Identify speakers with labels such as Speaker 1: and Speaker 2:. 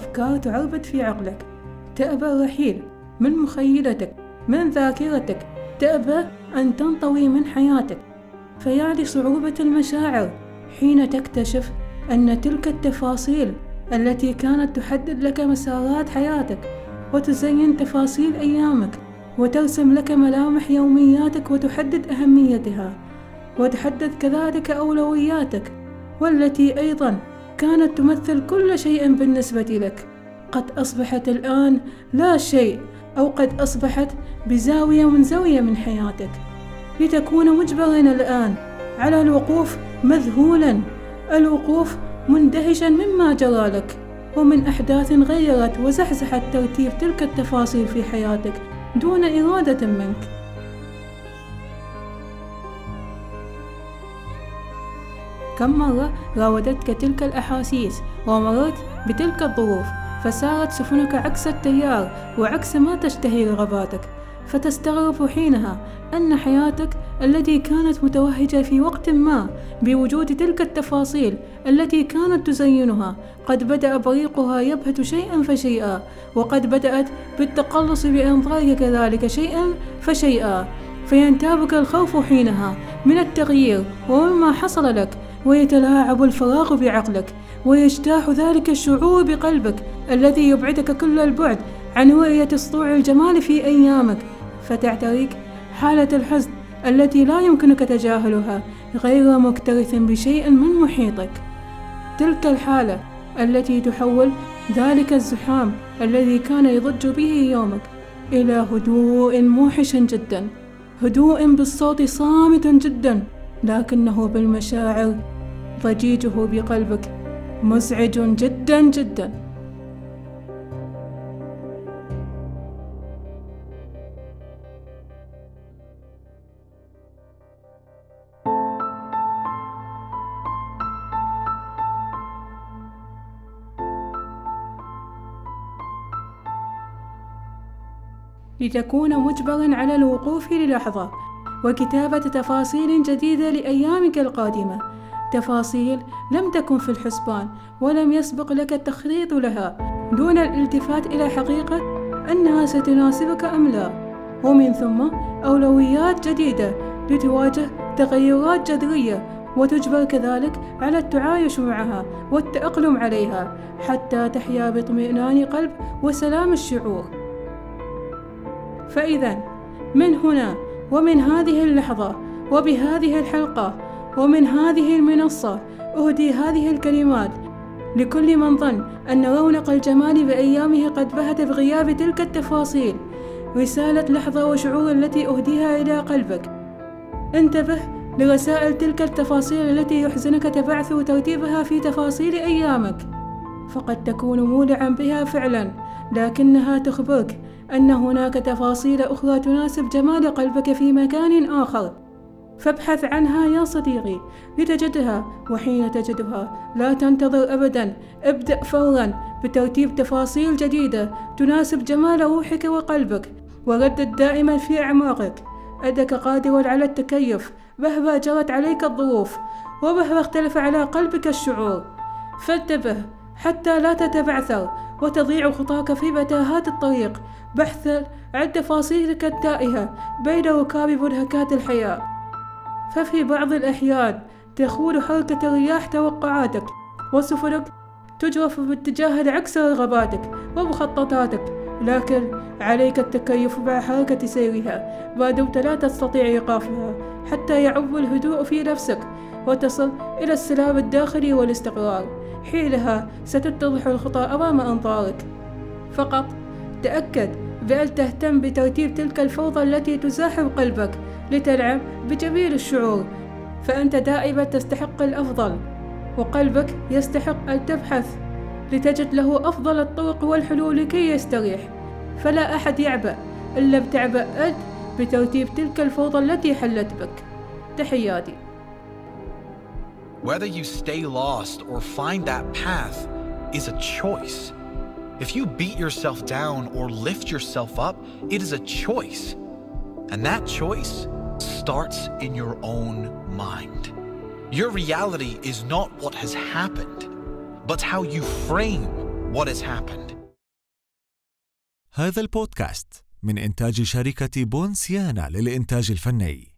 Speaker 1: أفكار تعربد في عقلك. تأبى الرحيل من مخيلتك من ذاكرتك. تأبى أن تنطوي من حياتك. فيا لصعوبة المشاعر حين تكتشف أن تلك التفاصيل التي كانت تحدد لك مسارات حياتك وتزين تفاصيل أيامك وترسم لك ملامح يومياتك وتحدد أهميتها وتحدد كذلك أولوياتك والتي أيضا كانت تمثل كل شيء بالنسبة لك. قد أصبحت الآن لا شيء أو قد أصبحت بزاوية من زاوية من حياتك. لتكون مجبرا الآن على الوقوف مذهولا الوقوف مندهشا مما جرى لك ومن أحداث غيرت وزحزحت ترتيب تلك التفاصيل في حياتك دون إرادة منك. كم مرة راودتك تلك الأحاسيس ومررت بتلك الظروف فسارت سفنك عكس التيار وعكس ما تشتهي رغباتك. فتستغرب حينها أن حياتك التي كانت متوهجة في وقت ما بوجود تلك التفاصيل التي كانت تزينها قد بدأ بريقها يبهت شيئا فشيئا وقد بدأت بالتقلص بإنظارك كذلك شيئا فشيئا. فينتابك الخوف حينها من التغيير ومما حصل لك ويتلاعب الفراغ بعقلك ويجتاح ذلك الشعور بقلبك الذي يبعدك كل البعد عن رؤية سطوع الجمال في أيامك. فتعتريك حالة الحزن التي لا يمكنك تجاهلها غير مكترث بشيء من محيطك. تلك الحالة التي تحول ذلك الزحام الذي كان يضج به يومك إلى هدوء موحش جدا هدوء بالصوت صامت جدا. لكنه بالمشاعر ضجيجه بقلبك مزعج جدا جدا. لتكون مجبرا على الوقوف للحظة. وكتابة تفاصيل جديدة لأيامك القادمة. تفاصيل لم تكن في الحسبان ولم يسبق لك التخطيط لها. دون الالتفات إلى حقيقة أنها ستناسبك أم لا. ومن ثم أولويات جديدة لتواجه تغيرات جذرية وتجبر كذلك على التعايش معها والتأقلم عليها حتى تحيا باطمئنان قلب وسلام الشعور. فإذا من هنا ومن هذه اللحظة وبهذه الحلقة ومن هذه المنصة أهدي هذه الكلمات لكل من ظن أن رونق الجمال بأيامه قد بهت بغياب تلك التفاصيل. رسالة لحظة وشعور التي أهديها إلى قلبك. انتبه لرسائل تلك التفاصيل التي يحزنك تبعث ترتيبها في تفاصيل أيامك. فقد تكون مولعا بها فعلا لكنها تخبرك أن هناك تفاصيل أخرى تناسب جمال قلبك في مكان آخر. فابحث عنها يا صديقي لتجدها وحين تجدها لا تنتظر أبدا. ابدأ فورا بترتيب تفاصيل جديدة تناسب جمال روحك وقلبك وردد دائما في أعماقك. أنك قادر على التكيف مهما جرت عليك الظروف ومهما اختلف على قلبك الشعور. فانتبه حتى لا تتبعثر. وتضيع خطاك في متاهات الطريق. بحثا عن تفاصيلك التائهة بين ركاب منهكات الحياة. ففي بعض الأحيان تخون حركة الرياح توقعاتك وسفنك تجرف باتجاه عكس رغباتك ومخططاتك. لكن عليك التكيف مع حركة سيرها ما دمت لا تستطيع إيقافها حتى يعم الهدوء في نفسك وتصل إلى السلام الداخلي والاستقرار. حينها ستتضح الخطى أمام أنظارك فقط تأكد بأن تهتم بترتيب تلك الفوضى التي تزاحم قلبك لتنعم بجميل الشعور فأنت دائما تستحق الأفضل وقلبك يستحق أن تبحث لتجد له أفضل الطرق والحلول لكي يستريح. فلا أحد يعبأ إن لم تعبأ أنت بترتيب تلك الفوضى التي حلت بك. تحياتي.
Speaker 2: Whether you stay lost or find that path is a choice. If you beat yourself down or lift yourself up, it is a choice. And that choice starts in your own mind. Your reality is not what has happened, but how you frame what has happened.
Speaker 3: هذا البودكاست من إنتاج شركة بونسيانا للإنتاج الفني